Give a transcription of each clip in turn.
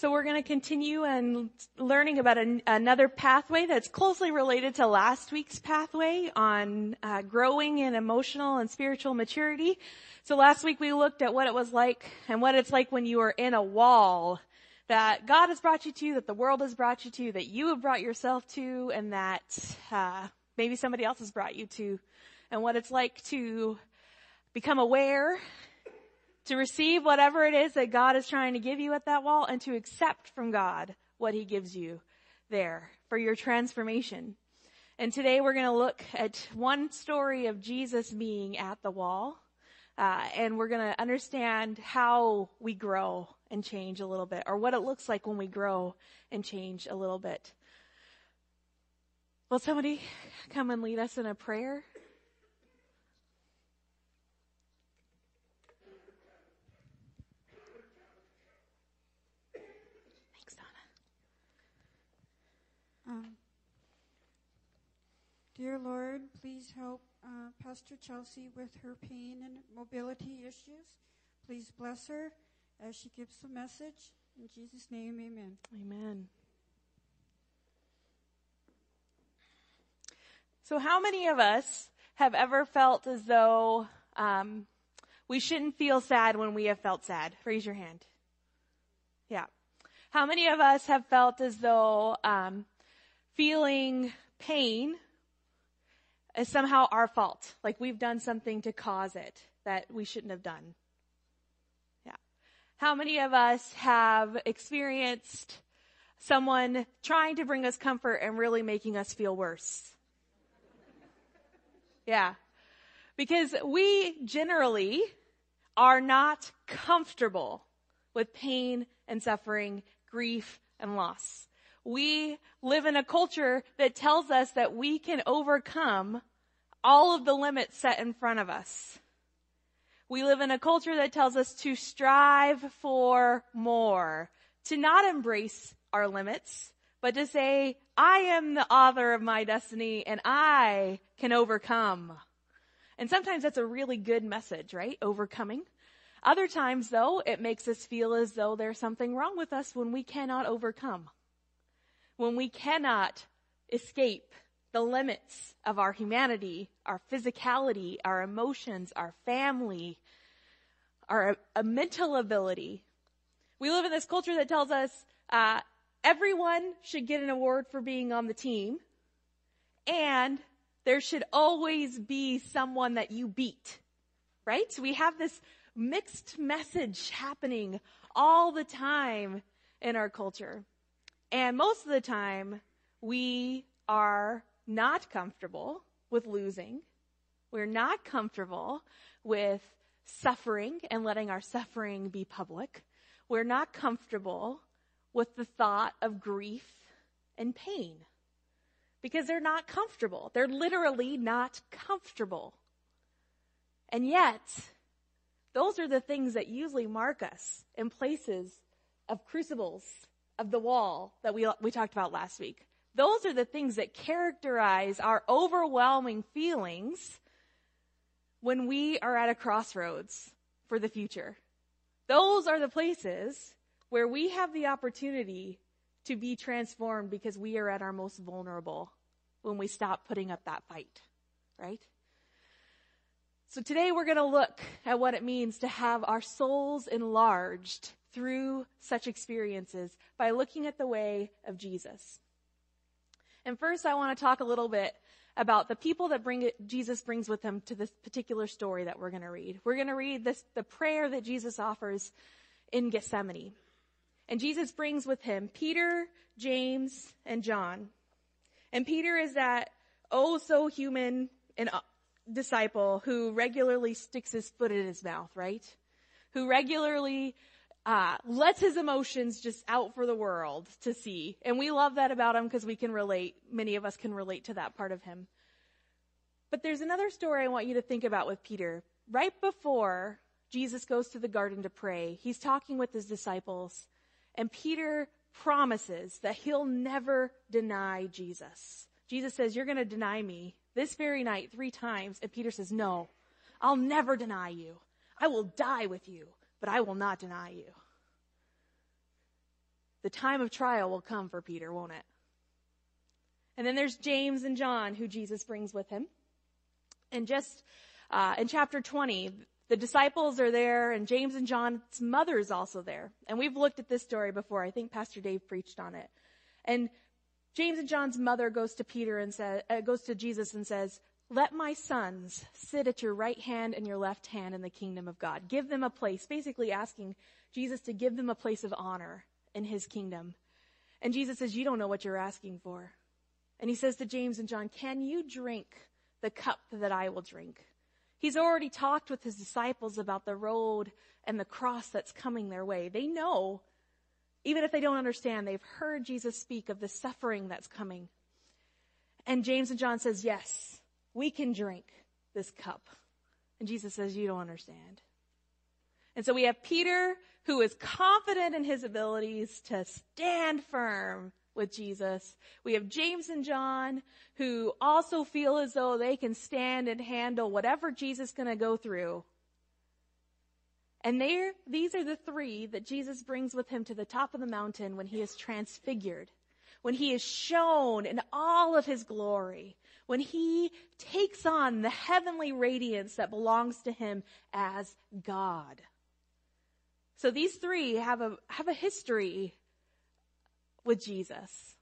So we're going to continue and learning about an, another pathway that's closely related to last week's pathway on uh, growing in emotional and spiritual maturity. So last week we looked at what it was like and what it's like when you are in a wall that God has brought you to, that the world has brought you to, that you have brought yourself to, and that uh, maybe somebody else has brought you to, and what it's like to become aware to receive whatever it is that God is trying to give you at that wall and to accept from God what he gives you there for your transformation. And today we're going to look at one story of Jesus being at the wall. Uh, and we're going to understand how we grow and change a little bit or what it looks like when we grow and change a little bit. Will somebody come and lead us in a prayer? Um, dear Lord, please help uh, Pastor Chelsea with her pain and mobility issues. Please bless her as she gives the message. In Jesus' name, amen. Amen. So, how many of us have ever felt as though um, we shouldn't feel sad when we have felt sad? Raise your hand. Yeah. How many of us have felt as though um, feeling pain is somehow our fault. Like we've done something to cause it that we shouldn't have done. Yeah. How many of us have experienced someone trying to bring us comfort and really making us feel worse? Yeah. Because we generally are not comfortable with pain and suffering, grief and loss. We live in a culture that tells us that we can overcome all of the limits set in front of us. We live in a culture that tells us to strive for more, to not embrace our limits, but to say, I am the author of my destiny and I can overcome. And sometimes that's a really good message, right? Overcoming. Other times though, it makes us feel as though there's something wrong with us when we cannot overcome when we cannot escape the limits of our humanity, our physicality, our emotions, our family, our a mental ability. We live in this culture that tells us uh, everyone should get an award for being on the team, and there should always be someone that you beat. Right? So we have this mixed message happening all the time in our culture. And most of the time, we are not comfortable with losing. We're not comfortable with suffering and letting our suffering be public. We're not comfortable with the thought of grief and pain because they're not comfortable. They're literally not comfortable. And yet, those are the things that usually mark us in places of crucibles of the wall that we, we talked about last week. Those are the things that characterize our overwhelming feelings when we are at a crossroads for the future. Those are the places where we have the opportunity to be transformed because we are at our most vulnerable when we stop putting up that fight, right? So today we're going to look at what it means to have our souls enlarged through such experiences by looking at the way of Jesus. And first I want to talk a little bit about the people that bring it, Jesus brings with him to this particular story that we're going to read. We're going to read this, the prayer that Jesus offers in Gethsemane. And Jesus brings with him Peter, James, and John. And Peter is that oh so human and uh, disciple who regularly sticks his foot in his mouth, right? Who regularly uh, lets his emotions just out for the world to see. And we love that about him because we can relate. Many of us can relate to that part of him. But there's another story I want you to think about with Peter. Right before Jesus goes to the garden to pray, he's talking with his disciples, and Peter promises that he'll never deny Jesus. Jesus says, You're going to deny me this very night three times. And Peter says, No, I'll never deny you. I will die with you but I will not deny you. the time of trial will come for Peter, won't it? And then there's James and John, who Jesus brings with him. And just uh, in chapter 20, the disciples are there, and James and John's mother is also there. And we've looked at this story before. I think Pastor Dave preached on it. And James and John's mother goes to Peter and says, uh, goes to Jesus and says, "Let my sons sit at your right hand and your left hand in the kingdom of God. Give them a place." Basically, asking Jesus to give them a place of honor in His kingdom. And Jesus says, "You don't know what you're asking for." And he says to James and John, can you drink the cup that I will drink? He's already talked with his disciples about the road and the cross that's coming their way. They know, even if they don't understand, they've heard Jesus speak of the suffering that's coming. And James and John says, yes, we can drink this cup. And Jesus says, you don't understand. And so we have Peter who is confident in his abilities to stand firm with Jesus. We have James and John who also feel as though they can stand and handle whatever Jesus is going to go through. And there, these are the three that Jesus brings with him to the top of the mountain when he is transfigured, when he is shown in all of his glory, when he takes on the heavenly radiance that belongs to him as God. So these three have a, have a history with Jesus.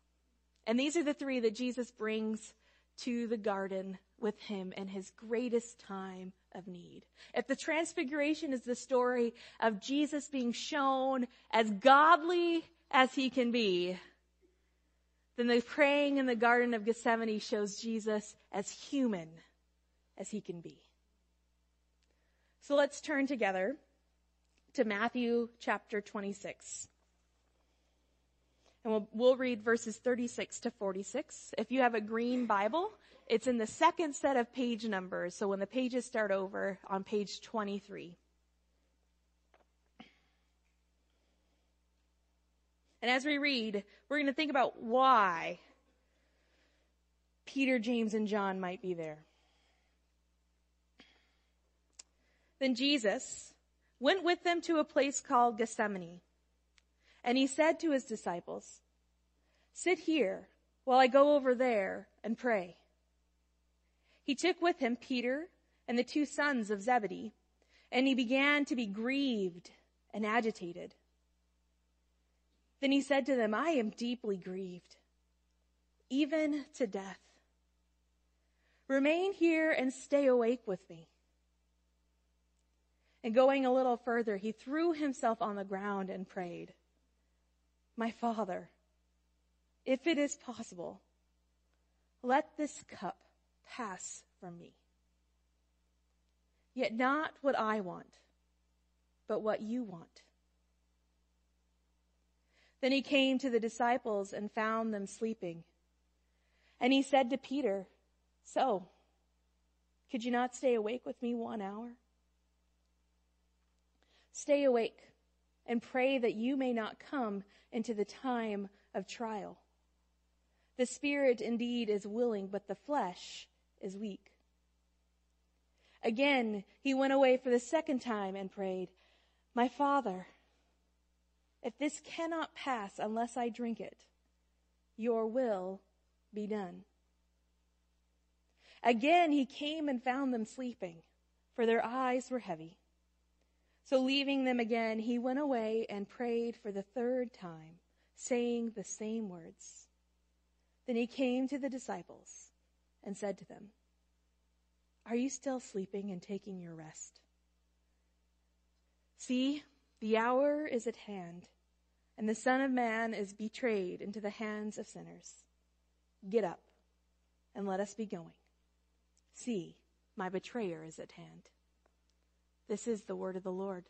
And these are the three that Jesus brings to the garden with him in his greatest time of need. If the transfiguration is the story of Jesus being shown as godly as he can be, then the praying in the Garden of Gethsemane shows Jesus as human as he can be. So let's turn together to Matthew chapter 26. And we'll, we'll read verses 36 to 46. If you have a green Bible, it's in the second set of page numbers. So when the pages start over on page 23. And as we read, we're going to think about why Peter, James, and John might be there. Then Jesus went with them to a place called Gethsemane and he said to his disciples, sit here while I go over there and pray. He took with him Peter and the two sons of Zebedee, and he began to be grieved and agitated. Then he said to them, I am deeply grieved, even to death. Remain here and stay awake with me. And going a little further, he threw himself on the ground and prayed. My Father, if it is possible, let this cup pass from me. Yet not what I want, but what you want. Then he came to the disciples and found them sleeping. And he said to Peter, So, could you not stay awake with me one hour? Stay awake and pray that you may not come into the time of trial. The spirit indeed is willing, but the flesh is weak. Again, he went away for the second time and prayed, My father, if this cannot pass unless I drink it, your will be done. Again, he came and found them sleeping, for their eyes were heavy. So leaving them again, he went away and prayed for the third time, saying the same words. Then he came to the disciples and said to them, Are you still sleeping and taking your rest? See, the hour is at hand, and the Son of Man is betrayed into the hands of sinners. Get up and let us be going. See, my betrayer is at hand. This is the word of the Lord.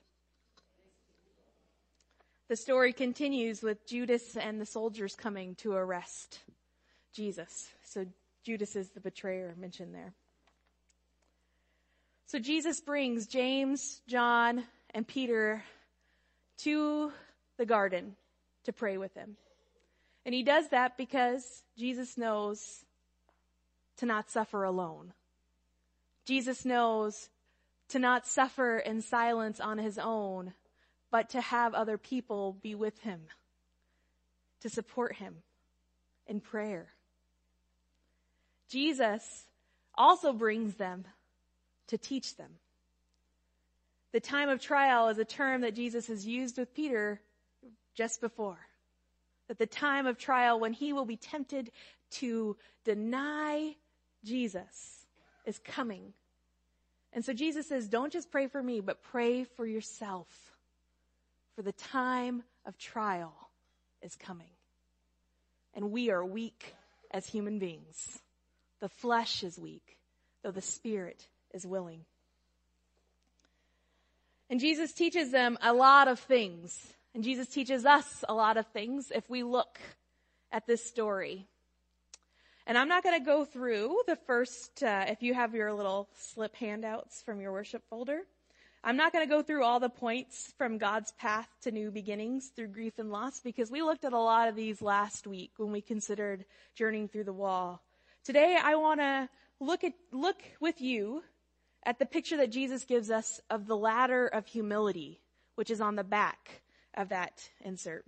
The story continues with Judas and the soldiers coming to arrest Jesus. So Judas is the betrayer mentioned there. So Jesus brings James, John, and Peter to the garden to pray with him. And he does that because Jesus knows to not suffer alone. Jesus knows to not suffer in silence on his own, but to have other people be with him to support him in prayer. Jesus also brings them to teach them. The time of trial is a term that Jesus has used with Peter just before. That the time of trial when he will be tempted to deny Jesus is coming. And so Jesus says, don't just pray for me, but pray for yourself. For the time of trial is coming. And we are weak as human beings. The flesh is weak, though the spirit is willing. And Jesus teaches them a lot of things. And Jesus teaches us a lot of things if we look at this story. And I'm not going to go through the first, uh, if you have your little slip handouts from your worship folder. I'm not going to go through all the points from God's path to new beginnings through grief and loss because we looked at a lot of these last week when we considered journeying through the wall. Today I want to look at, look with you at the picture that Jesus gives us of the ladder of humility, which is on the back of that insert.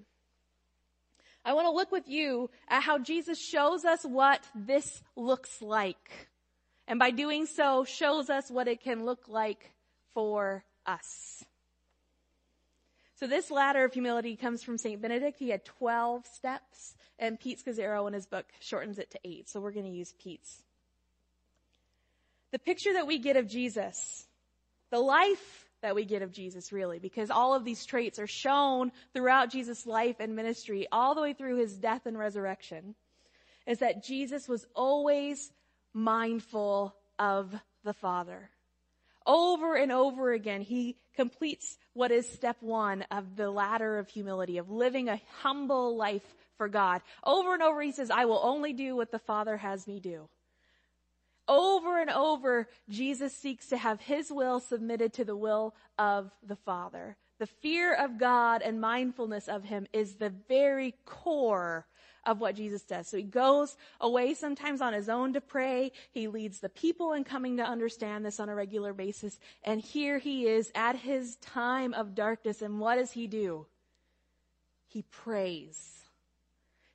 I want to look with you at how Jesus shows us what this looks like. And by doing so, shows us what it can look like for us. So this ladder of humility comes from St. Benedict. He had 12 steps and Pete Scazzero in his book shortens it to eight. So we're going to use Pete's. The picture that we get of Jesus, the life that we get of Jesus really, because all of these traits are shown throughout Jesus' life and ministry, all the way through his death and resurrection, is that Jesus was always mindful of the Father. Over and over again, he completes what is step one of the ladder of humility, of living a humble life for God. Over and over he says, I will only do what the Father has me do. Over and over, Jesus seeks to have his will submitted to the will of the Father. The fear of God and mindfulness of him is the very core of what Jesus does. So he goes away sometimes on his own to pray. He leads the people in coming to understand this on a regular basis. And here he is at his time of darkness. And what does he do? He prays.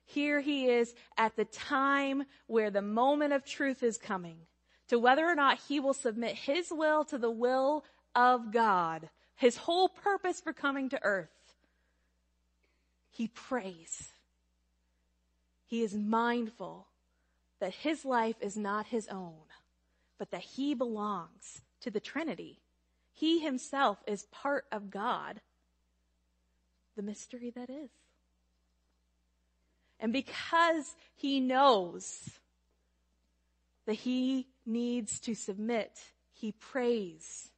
Here he is at the time where the moment of truth is coming to whether or not he will submit his will to the will of God, his whole purpose for coming to earth. He prays. He is mindful that his life is not his own, but that he belongs to the Trinity. He himself is part of God, the mystery that is. And because he knows that he needs to submit, he prays.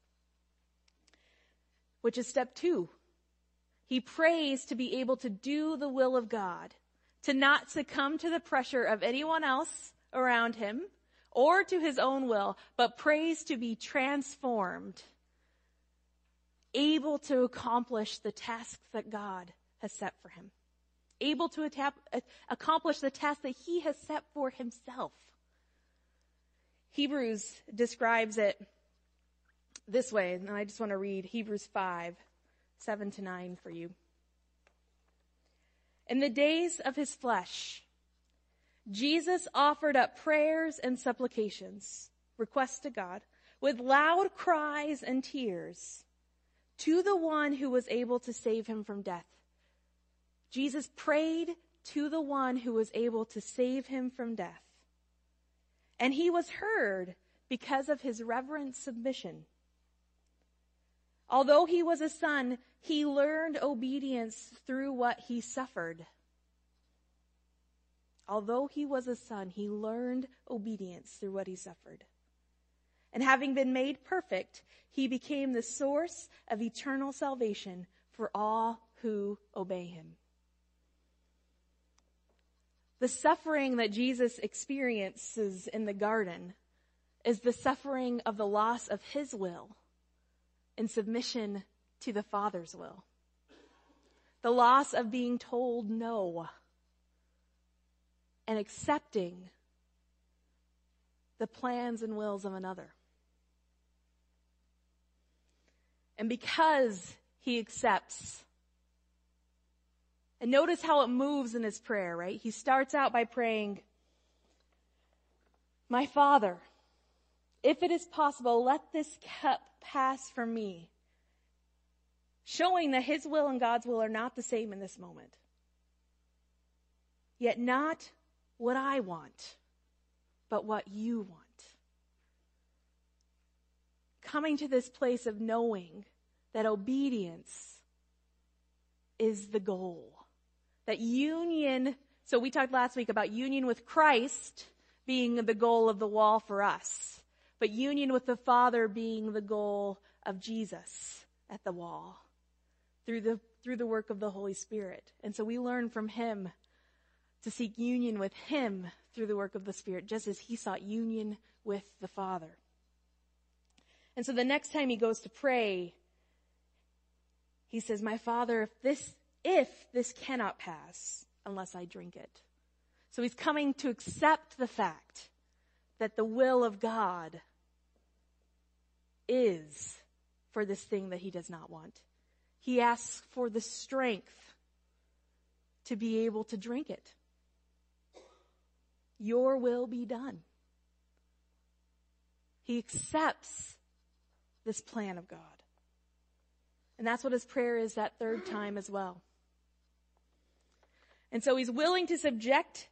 Which is step two. He prays to be able to do the will of God, to not succumb to the pressure of anyone else around him or to his own will, but prays to be transformed, able to accomplish the tasks that God has set for him able to accomplish the task that he has set for himself. Hebrews describes it this way, and I just want to read Hebrews 5, 7 to 9 for you. In the days of his flesh, Jesus offered up prayers and supplications, requests to God, with loud cries and tears to the one who was able to save him from death Jesus prayed to the one who was able to save him from death. And he was heard because of his reverent submission. Although he was a son, he learned obedience through what he suffered. Although he was a son, he learned obedience through what he suffered. And having been made perfect, he became the source of eternal salvation for all who obey him. The suffering that Jesus experiences in the garden is the suffering of the loss of his will in submission to the Father's will. The loss of being told no and accepting the plans and wills of another. And because he accepts And notice how it moves in his prayer, right? He starts out by praying, My Father, if it is possible, let this cup pass from me. Showing that his will and God's will are not the same in this moment. Yet not what I want, but what you want. Coming to this place of knowing that obedience is the goal. That union, so we talked last week about union with Christ being the goal of the wall for us, but union with the Father being the goal of Jesus at the wall through the, through the work of the Holy Spirit. And so we learn from Him to seek union with Him through the work of the Spirit, just as He sought union with the Father. And so the next time He goes to pray, He says, My Father, if this, if this cannot pass unless I drink it. So He's coming to accept the fact that the will of God is for this thing that He does not want. He asks for the strength to be able to drink it. Your will be done. He accepts this plan of God. And that's what his prayer is that third time as well. And so he's willing to subject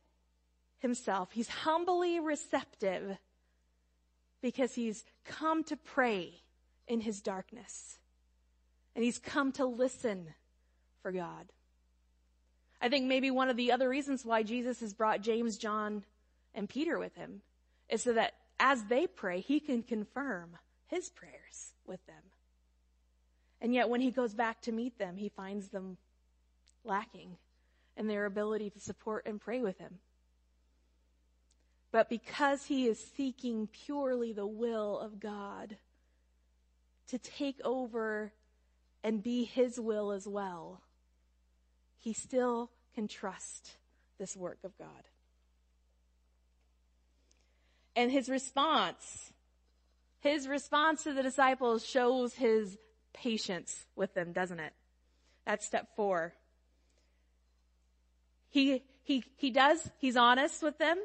himself. He's humbly receptive because he's come to pray in his darkness. And he's come to listen for God. I think maybe one of the other reasons why Jesus has brought James, John, and Peter with him is so that as they pray, he can confirm his prayers with them. And yet when he goes back to meet them, he finds them lacking in their ability to support and pray with him. But because he is seeking purely the will of God to take over and be his will as well, he still can trust this work of God. And his response, his response to the disciples shows his patience with them, doesn't it? That's step four. He, he, he does, he's honest with them.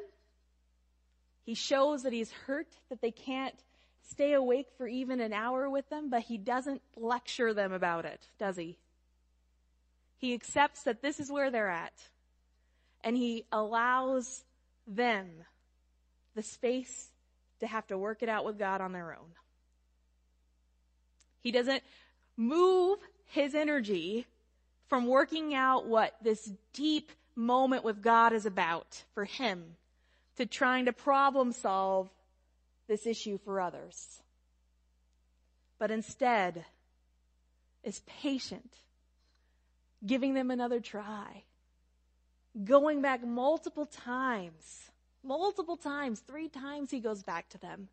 He shows that he's hurt, that they can't stay awake for even an hour with them, but he doesn't lecture them about it, does he? He accepts that this is where they're at. And he allows them the space to have to work it out with God on their own. He doesn't move his energy from working out what this deep moment with God is about for him to trying to problem solve this issue for others. But instead is patient, giving them another try, going back multiple times Multiple times, three times he goes back to them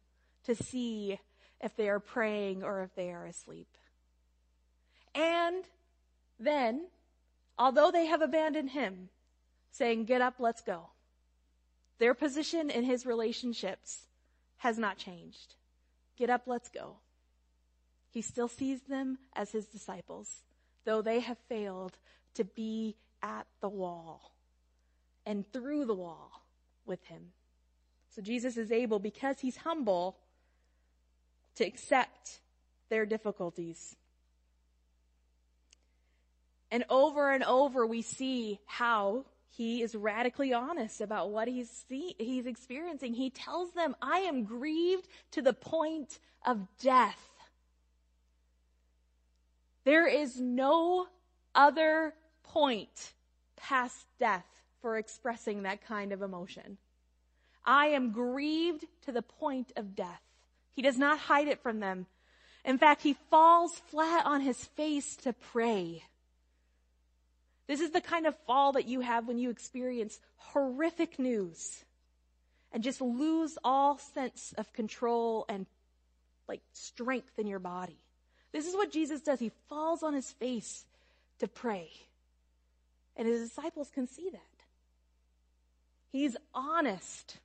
to see if they are praying or if they are asleep. And then, although they have abandoned him, saying, get up, let's go. Their position in his relationships has not changed. Get up, let's go. He still sees them as his disciples, though they have failed to be at the wall and through the wall with him. So Jesus is able, because he's humble, to accept their difficulties. And over and over we see how he is radically honest about what he's see, he's experiencing. He tells them, I am grieved to the point of death. There is no other point past death for expressing that kind of emotion. I am grieved to the point of death. He does not hide it from them. In fact, he falls flat on his face to pray. This is the kind of fall that you have when you experience horrific news and just lose all sense of control and like strength in your body. This is what Jesus does. He falls on his face to pray. And his disciples can see that. He's honest.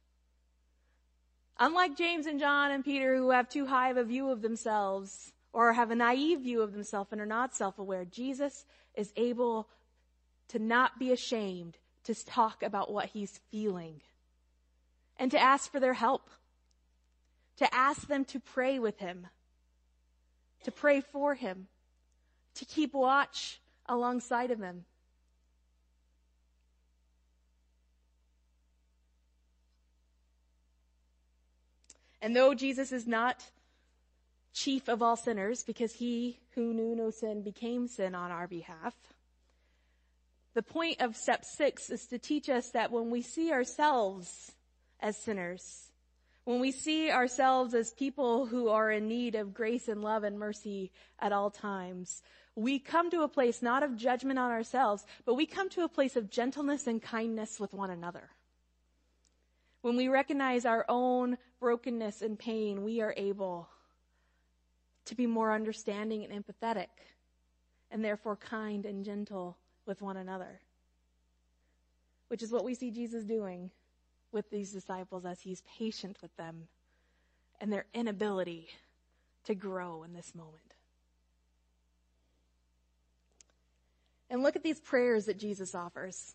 Unlike James and John and Peter who have too high of a view of themselves or have a naive view of themselves and are not self-aware, Jesus is able to not be ashamed to talk about what he's feeling and to ask for their help, to ask them to pray with him, to pray for him, to keep watch alongside of him. And though Jesus is not chief of all sinners because he who knew no sin became sin on our behalf, the point of step six is to teach us that when we see ourselves as sinners, when we see ourselves as people who are in need of grace and love and mercy at all times, we come to a place not of judgment on ourselves, but we come to a place of gentleness and kindness with one another. When we recognize our own brokenness and pain, we are able to be more understanding and empathetic and therefore kind and gentle with one another. Which is what we see Jesus doing with these disciples as he's patient with them and their inability to grow in this moment. And look at these prayers that Jesus offers.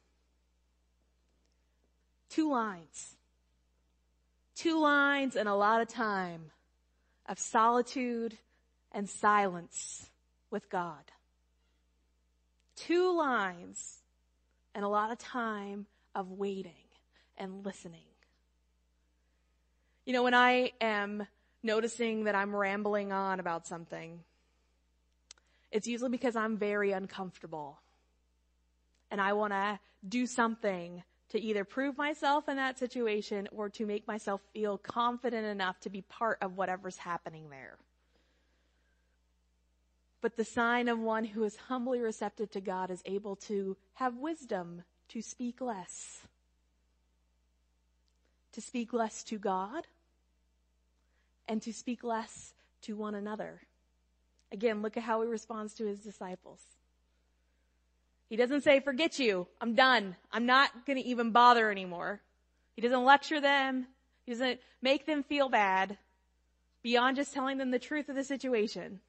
Two lines two lines and a lot of time of solitude and silence with God. Two lines and a lot of time of waiting and listening. You know, when I am noticing that I'm rambling on about something, it's usually because I'm very uncomfortable and I want to do something to either prove myself in that situation or to make myself feel confident enough to be part of whatever's happening there. But the sign of one who is humbly receptive to God is able to have wisdom to speak less. To speak less to God and to speak less to one another. Again, look at how he responds to his disciples. He doesn't say, forget you. I'm done. I'm not going to even bother anymore. He doesn't lecture them. He doesn't make them feel bad beyond just telling them the truth of the situation.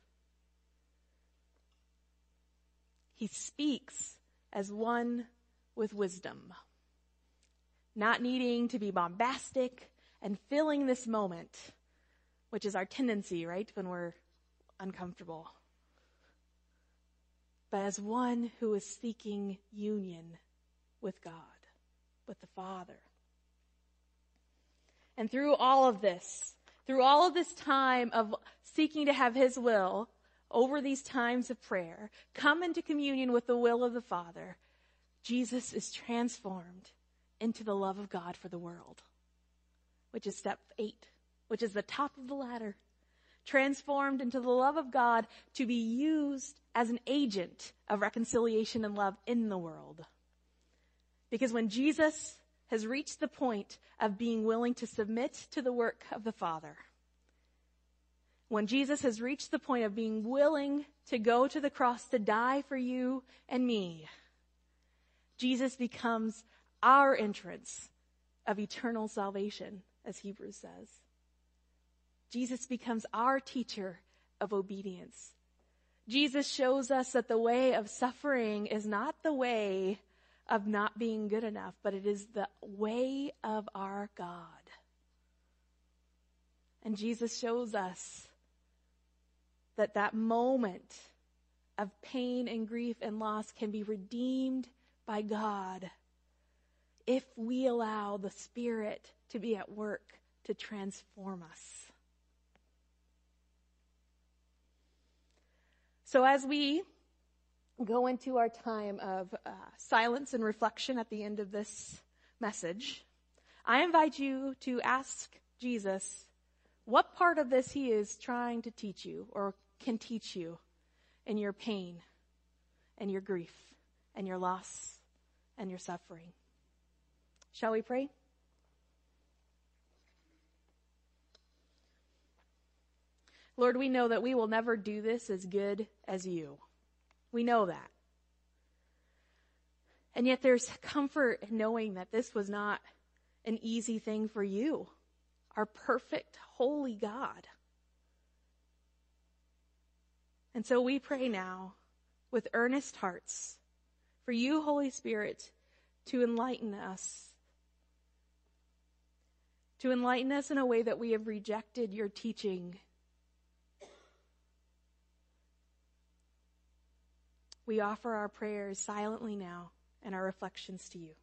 He speaks as one with wisdom, not needing to be bombastic and filling this moment, which is our tendency, right? When we're uncomfortable but as one who is seeking union with God, with the Father. And through all of this, through all of this time of seeking to have His will over these times of prayer, come into communion with the will of the Father, Jesus is transformed into the love of God for the world, which is step eight, which is the top of the ladder transformed into the love of God to be used as an agent of reconciliation and love in the world. Because when Jesus has reached the point of being willing to submit to the work of the Father, when Jesus has reached the point of being willing to go to the cross to die for you and me, Jesus becomes our entrance of eternal salvation, as Hebrews says. Jesus becomes our teacher of obedience. Jesus shows us that the way of suffering is not the way of not being good enough, but it is the way of our God. And Jesus shows us that that moment of pain and grief and loss can be redeemed by God if we allow the Spirit to be at work to transform us. So as we go into our time of uh, silence and reflection at the end of this message, I invite you to ask Jesus what part of this he is trying to teach you or can teach you in your pain and your grief and your loss and your suffering. Shall we pray? Lord, we know that we will never do this as good as you. We know that. And yet there's comfort in knowing that this was not an easy thing for you, our perfect, holy God. And so we pray now with earnest hearts for you, Holy Spirit, to enlighten us. To enlighten us in a way that we have rejected your teaching. We offer our prayers silently now and our reflections to you.